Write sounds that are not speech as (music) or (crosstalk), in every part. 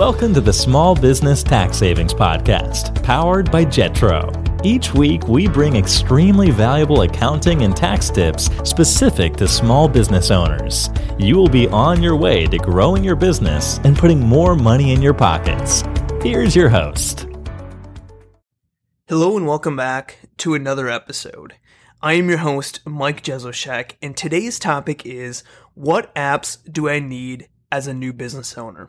Welcome to the Small Business Tax Savings Podcast, powered by Jetro. Each week, we bring extremely valuable accounting and tax tips specific to small business owners. You will be on your way to growing your business and putting more money in your pockets. Here's your host. Hello, and welcome back to another episode. I am your host, Mike Jesowshek, and today's topic is What apps do I need as a new business owner?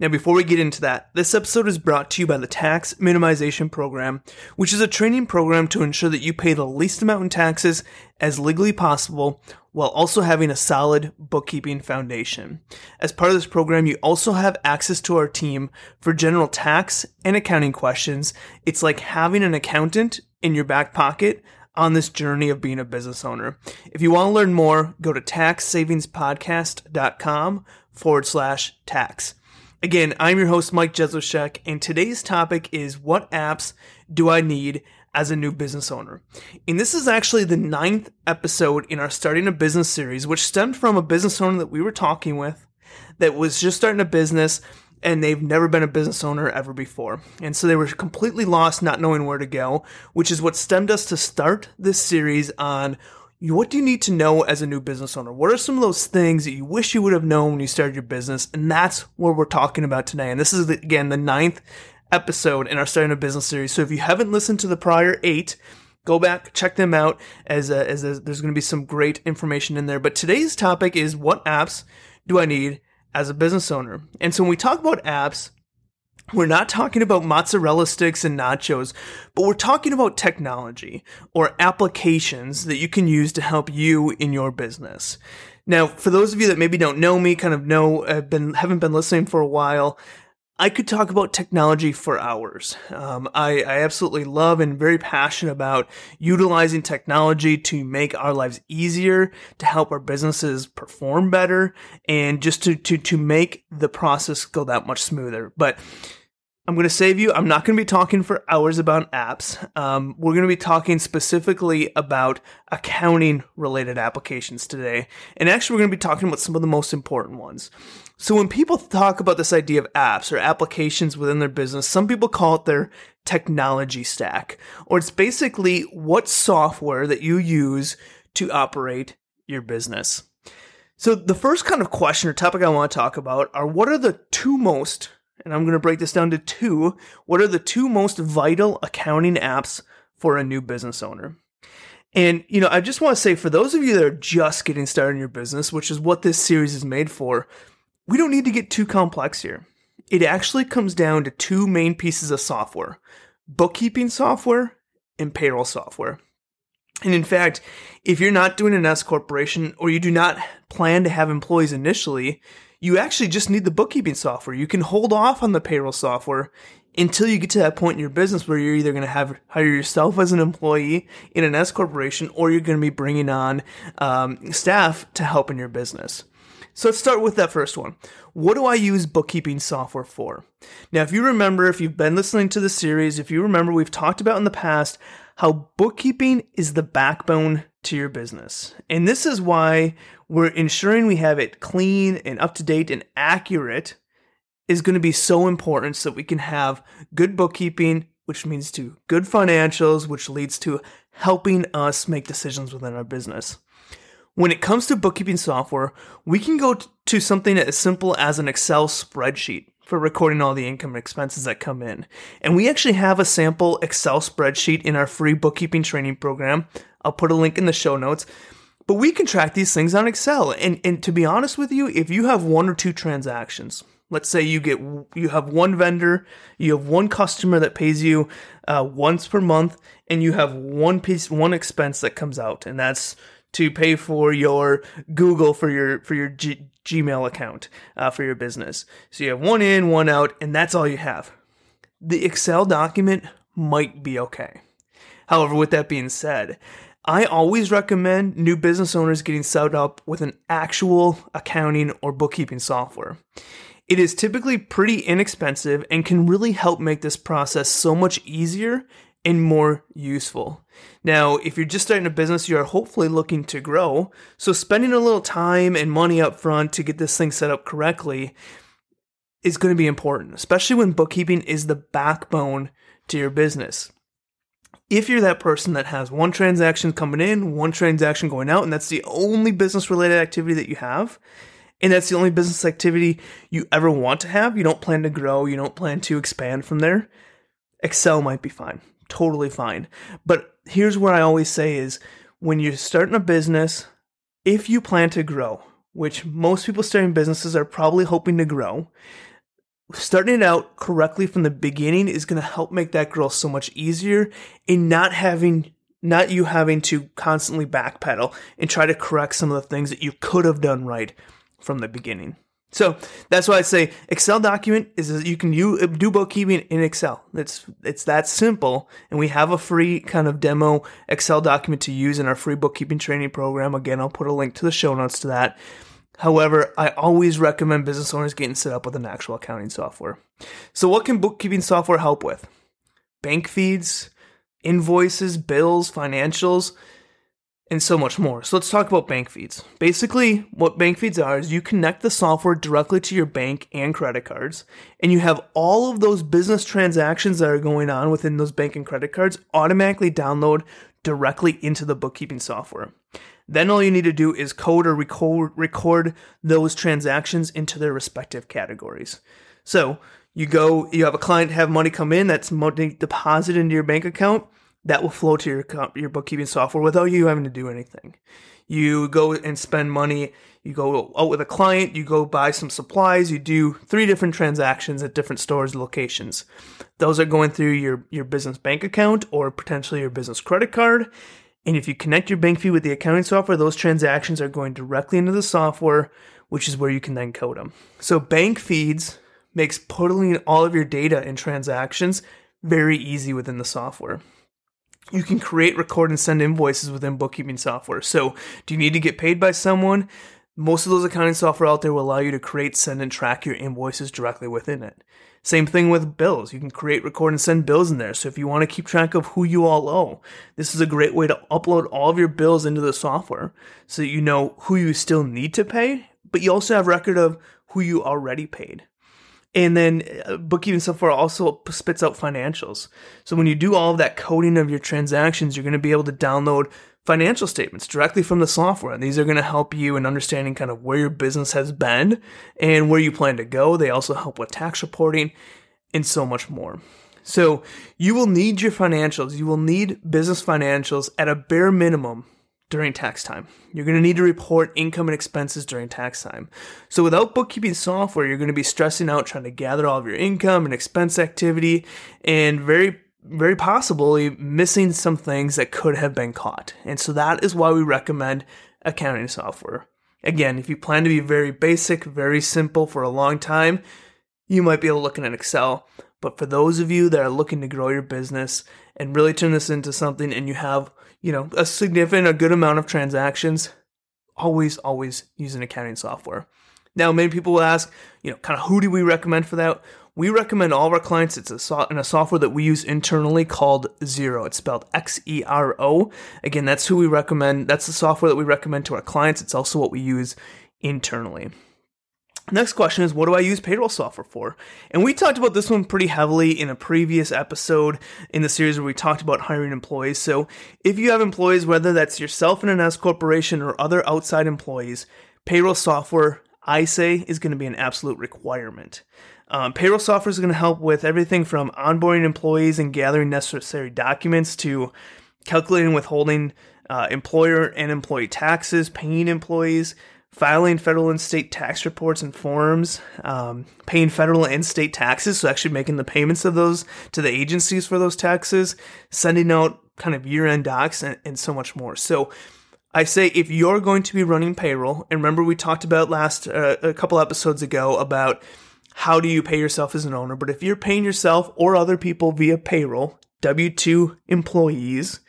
Now, before we get into that, this episode is brought to you by the Tax Minimization Program, which is a training program to ensure that you pay the least amount in taxes as legally possible while also having a solid bookkeeping foundation. As part of this program, you also have access to our team for general tax and accounting questions. It's like having an accountant in your back pocket on this journey of being a business owner. If you want to learn more, go to taxsavingspodcast.com forward slash tax. Again, I'm your host, Mike Jesowshek, and today's topic is what apps do I need as a new business owner? And this is actually the ninth episode in our Starting a Business series, which stemmed from a business owner that we were talking with that was just starting a business and they've never been a business owner ever before. And so they were completely lost, not knowing where to go, which is what stemmed us to start this series on what do you need to know as a new business owner? What are some of those things that you wish you would have known when you started your business? And that's what we're talking about today. And this is, again, the ninth episode in our Starting a Business series. So if you haven't listened to the prior eight, go back, check them out, as, a, as a, there's going to be some great information in there. But today's topic is what apps do I need as a business owner? And so when we talk about apps, we're not talking about mozzarella sticks and nachos, but we're talking about technology or applications that you can use to help you in your business. Now, for those of you that maybe don't know me, kind of know, have been, haven't been listening for a while, I could talk about technology for hours. Um, I, I, absolutely love and very passionate about utilizing technology to make our lives easier, to help our businesses perform better, and just to, to, to make the process go that much smoother. But I'm going to save you. I'm not going to be talking for hours about apps. Um, we're going to be talking specifically about accounting related applications today. And actually, we're going to be talking about some of the most important ones. So, when people talk about this idea of apps or applications within their business, some people call it their technology stack, or it's basically what software that you use to operate your business. So, the first kind of question or topic I want to talk about are what are the two most and I'm going to break this down to two. What are the two most vital accounting apps for a new business owner? And, you know, I just want to say for those of you that are just getting started in your business, which is what this series is made for, we don't need to get too complex here. It actually comes down to two main pieces of software bookkeeping software and payroll software. And in fact, if you're not doing an S corporation or you do not plan to have employees initially, you actually just need the bookkeeping software. You can hold off on the payroll software until you get to that point in your business where you're either going to have hire yourself as an employee in an S corporation or you're going to be bringing on um, staff to help in your business. So let's start with that first one. What do I use bookkeeping software for? Now, if you remember, if you've been listening to the series, if you remember, we've talked about in the past how bookkeeping is the backbone to your business. And this is why we're ensuring we have it clean and up to date and accurate is going to be so important so that we can have good bookkeeping, which means to good financials, which leads to helping us make decisions within our business. When it comes to bookkeeping software, we can go to something as simple as an Excel spreadsheet for recording all the income and expenses that come in. And we actually have a sample Excel spreadsheet in our free bookkeeping training program. I'll put a link in the show notes. But we can track these things on Excel. And, and to be honest with you, if you have one or two transactions, let's say you get you have one vendor, you have one customer that pays you uh, once per month, and you have one piece one expense that comes out, and that's to pay for your Google for your for your G- Gmail account uh, for your business. So you have one in, one out, and that's all you have. The Excel document might be okay. However, with that being said, I always recommend new business owners getting set up with an actual accounting or bookkeeping software. It is typically pretty inexpensive and can really help make this process so much easier and more useful. Now, if you're just starting a business, you are hopefully looking to grow. So, spending a little time and money up front to get this thing set up correctly is going to be important, especially when bookkeeping is the backbone to your business. If you're that person that has one transaction coming in, one transaction going out, and that's the only business related activity that you have, and that's the only business activity you ever want to have, you don't plan to grow, you don't plan to expand from there, Excel might be fine, totally fine. But here's where I always say is when you're starting a business, if you plan to grow, which most people starting businesses are probably hoping to grow, starting it out correctly from the beginning is going to help make that girl so much easier in not having not you having to constantly backpedal and try to correct some of the things that you could have done right from the beginning. So that's why I say Excel document is you can you do bookkeeping in Excel. It's it's that simple, and we have a free kind of demo Excel document to use in our free bookkeeping training program. Again, I'll put a link to the show notes to that. However, I always recommend business owners getting set up with an actual accounting software. So, what can bookkeeping software help with? Bank feeds, invoices, bills, financials and so much more. So let's talk about bank feeds. Basically, what bank feeds are is you connect the software directly to your bank and credit cards, and you have all of those business transactions that are going on within those bank and credit cards automatically download directly into the bookkeeping software. Then all you need to do is code or record, record those transactions into their respective categories. So you go, you have a client have money come in that's money deposited into your bank account that will flow to your your bookkeeping software without you having to do anything. You go and spend money. You go out with a client. You go buy some supplies. You do three different transactions at different stores locations. Those are going through your your business bank account or potentially your business credit card. And if you connect your bank fee with the accounting software, those transactions are going directly into the software, which is where you can then code them. So bank feeds makes putting all of your data and transactions very easy within the software you can create, record, and send invoices within bookkeeping software. So, do you need to get paid by someone? Most of those accounting software out there will allow you to create, send, and track your invoices directly within it. Same thing with bills. You can create, record, and send bills in there. So, if you want to keep track of who you all owe, this is a great way to upload all of your bills into the software so that you know who you still need to pay, but you also have record of who you already paid. And then uh, bookkeeping software also spits out financials. So when you do all of that coding of your transactions, you're going to be able to download financial statements directly from the software. And these are going to help you in understanding kind of where your business has been and where you plan to go. They also help with tax reporting and so much more. So you will need your financials. You will need business financials at a bare minimum during tax time. You're going to need to report income and expenses during tax time. So without bookkeeping software, you're going to be stressing out trying to gather all of your income and expense activity and very very possibly missing some things that could have been caught. And so that is why we recommend accounting software. Again, if you plan to be very basic, very simple for a long time, you might be able to look at Excel. But for those of you that are looking to grow your business and really turn this into something and you have you know, a significant, a good amount of transactions, always, always use an accounting software. Now, many people will ask, you know, kind of who do we recommend for that? We recommend all of our clients. It's a so- in a software that we use internally called Xero. It's spelled X E R O. Again, that's who we recommend. That's the software that we recommend to our clients. It's also what we use internally. Next question is what do I use payroll software for? And we talked about this one pretty heavily in a previous episode in the series where we talked about hiring employees. So if you have employees, whether that's yourself in an S corporation or other outside employees, payroll software, I say, is going to be an absolute requirement. Um, payroll software is going to help with everything from onboarding employees and gathering necessary documents to calculating withholding uh, employer and employee taxes, paying employees filing federal and state tax reports and forms, um, paying federal and state taxes, so actually making the payments of those to the agencies for those taxes, sending out kind of year end docs, and, and so much more. So I say if you're going to be running payroll, and remember we talked about last uh, a couple episodes ago about how do you pay yourself as an owner, but if you're paying yourself or other people via payroll, W 2 employees,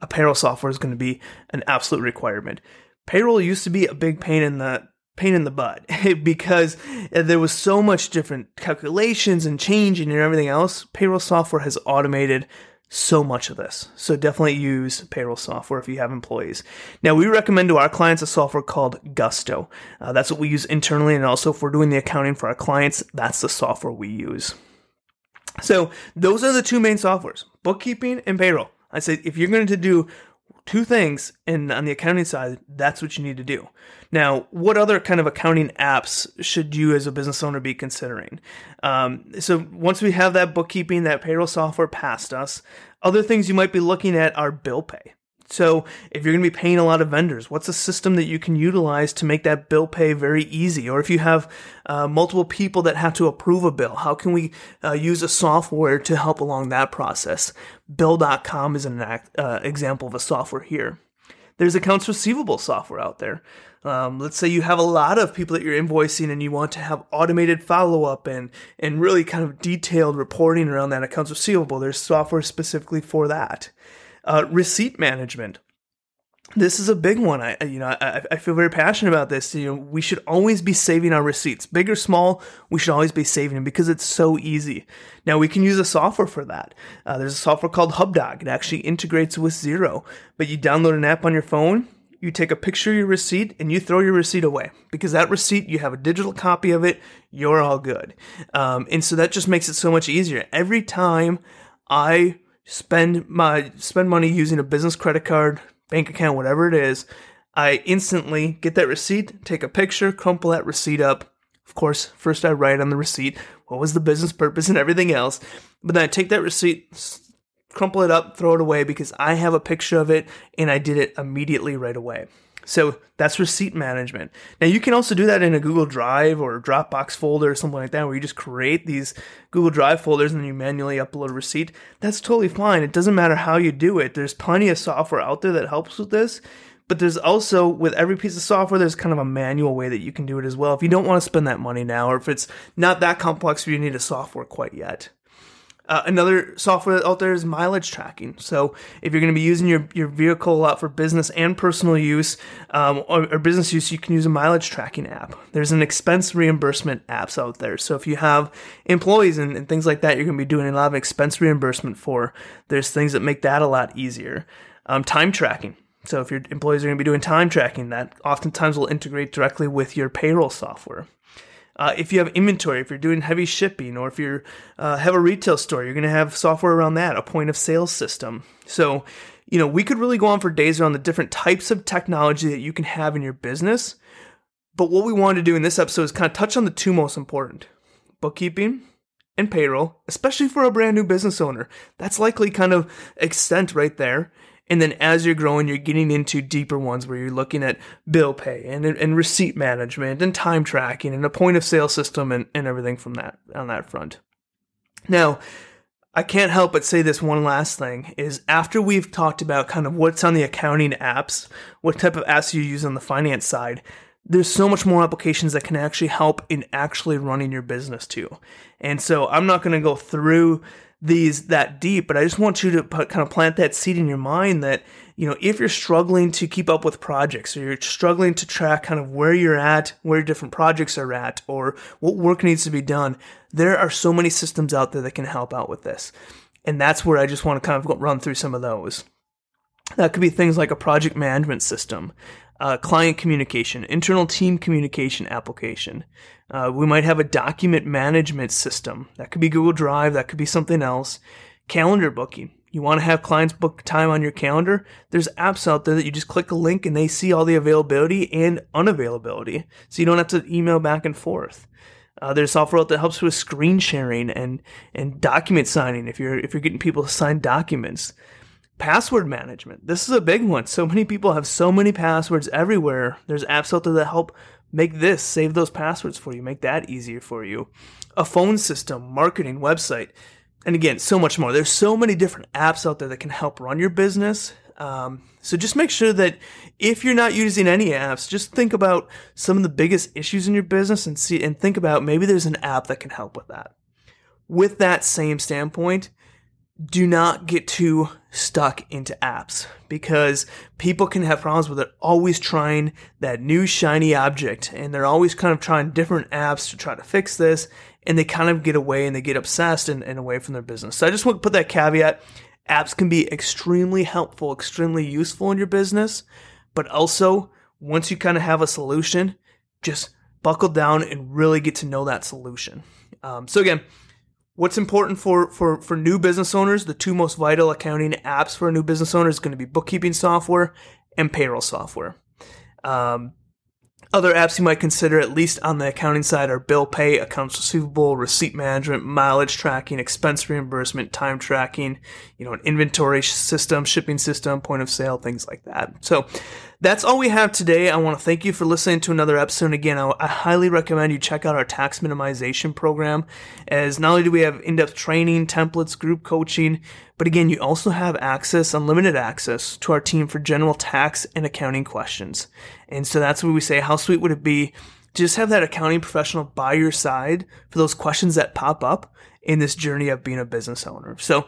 a payroll software is going to be an absolute requirement payroll used to be a big pain in the pain in the butt (laughs) because there was so much different calculations and changing and everything else. Payroll software has automated so much of this. So definitely use payroll software if you have employees. Now we recommend to our clients a software called Gusto. Uh, that's what we use internally, and also if we're doing the accounting for our clients, that's the software we use. So those are the two main softwares: bookkeeping and payroll. I say if you're going to do two things and on the accounting side that's what you need to do. Now what other kind of accounting apps should you as a business owner be considering? Um, so once we have that bookkeeping that payroll software past us other things you might be looking at are bill pay so, if you're going to be paying a lot of vendors, what's a system that you can utilize to make that bill pay very easy? Or if you have uh, multiple people that have to approve a bill, how can we uh, use a software to help along that process? Bill.com is an uh, example of a software here. There's accounts receivable software out there. Um, let's say you have a lot of people that you're invoicing and you want to have automated follow up and, and really kind of detailed reporting around that accounts receivable. There's software specifically for that. Uh, receipt management. This is a big one. I, you know, I, I feel very passionate about this. You know, we should always be saving our receipts, big or small. We should always be saving them because it's so easy. Now we can use a software for that. Uh, there's a software called HubDoc. It actually integrates with Xero. But you download an app on your phone, you take a picture of your receipt and you throw your receipt away because that receipt you have a digital copy of it you're all good um, and so that just makes it so much easier every time i spend my spend money using a business credit card, bank account, whatever it is, I instantly get that receipt, take a picture, crumple that receipt up. Of course, first I write on the receipt what was the business purpose and everything else. But then I take that receipt, crumple it up, throw it away because I have a picture of it and I did it immediately right away. So that's receipt management. Now you can also do that in a Google Drive or Dropbox folder or something like that, where you just create these Google Drive folders and then you manually upload a receipt. That's totally fine. It doesn't matter how you do it. There's plenty of software out there that helps with this. But there's also, with every piece of software, there's kind of a manual way that you can do it as well. If you don't want to spend that money now, or if it's not that complex, you need a software quite yet. Uh, another software out there is mileage tracking. So if you're going to be using your, your vehicle a lot for business and personal use um, or, or, business use, you can use a mileage tracking app. There's an expense reimbursement apps out there. So if you have employees and, and things like that, you're going to be doing a lot of expense reimbursement for. There's things that make that a lot easier. Um, time tracking. So if your employees are going to be doing time tracking, that oftentimes will integrate directly with your payroll software. Uh, if you have inventory, if you're doing heavy shipping, or if you uh, have a retail store, you're going to have software around that, a point of sale system. So, you know, we could really go on for days around the different types of technology that you can have in your business. But what we wanted to do in this episode is kind of touch on the two most important bookkeeping and payroll, especially for a brand new business owner. That's likely kind of extent right there. And then as you're growing, you're getting into deeper ones where you're looking at bill pay and, and receipt management and time tracking and a point of sale system and, and everything from that on that front. Now, I can't help but say this one last thing is after we've talked about kind of what's on the accounting apps, what type of apps you use on the finance side, there's so much more applications that can actually help in actually running your business too. And so I'm not going to go through these that deep, but I just want you to put, kind of plant that seed in your mind that, you know, if you're struggling to keep up with projects or you're struggling to track kind of where you're at, where different projects are at, or what work needs to be done, there are so many systems out there that can help out with this. And that's where I just want to kind of run through some of those. That could be things like a project management system, uh, client communication, internal team communication application. Uh, we might have a document management system. That could be Google Drive, that could be something else. Calendar booking. You want to have clients book time on your calendar? There's apps out there that you just click a link and they see all the availability and unavailability. So you don't have to email back and forth. Uh, there's software that helps with screen sharing and, and document signing if you're if you're getting people to sign documents. Password management. This is a big one. So many people have so many passwords everywhere. There's apps out there that help make this, save those passwords for you, make that easier for you. A phone system, marketing, website, and again, so much more. There's so many different apps out there that can help run your business. Um, so just make sure that if you're not using any apps, just think about some of the biggest issues in your business and see and think about maybe there's an app that can help with that. With that same standpoint, do not get too stuck into apps because people can have problems with it always trying that new shiny object and they're always kind of trying different apps to try to fix this and they kind of get away and they get obsessed and, and away from their business. So I just want to put that caveat. apps can be extremely helpful, extremely useful in your business, but also once you kind of have a solution, just buckle down and really get to know that solution. Um, so again, what's important for, for, for new business owners, the two most vital accounting apps for a new business owner is going to be bookkeeping software and payroll software. Um, other apps you might consider, at least on the accounting side, are bill pay, accounts receivable, receipt management, mileage tracking, expense reimbursement, time tracking, you know, an inventory system, shipping system, point of sale, things like that. So that's all we have today. I want to thank you for listening to another episode. Again, I, I highly recommend you check out our tax minimization program, as not only do we have in-depth training, templates, group coaching, but again, you also have access, unlimited access to our team for general tax and accounting questions. And so that's what we say. How sweet would it be to just have that accounting professional by your side for those questions that pop up in this journey of being a business owner? So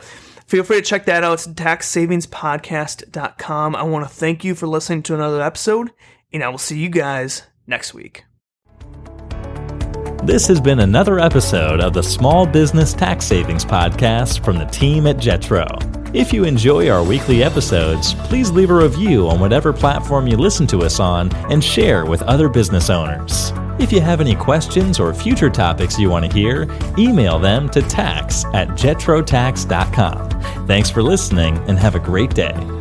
feel free to check that out. It's taxsavingspodcast.com. I want to thank you for listening to another episode, and I will see you guys next week. This has been another episode of the Small Business Tax Savings Podcast from the team at Jetro. If you enjoy our weekly episodes, please leave a review on whatever platform you listen to us on and share with other business owners. If you have any questions or future topics you want to hear, email them to tax at jetrotax.com. Thanks for listening and have a great day.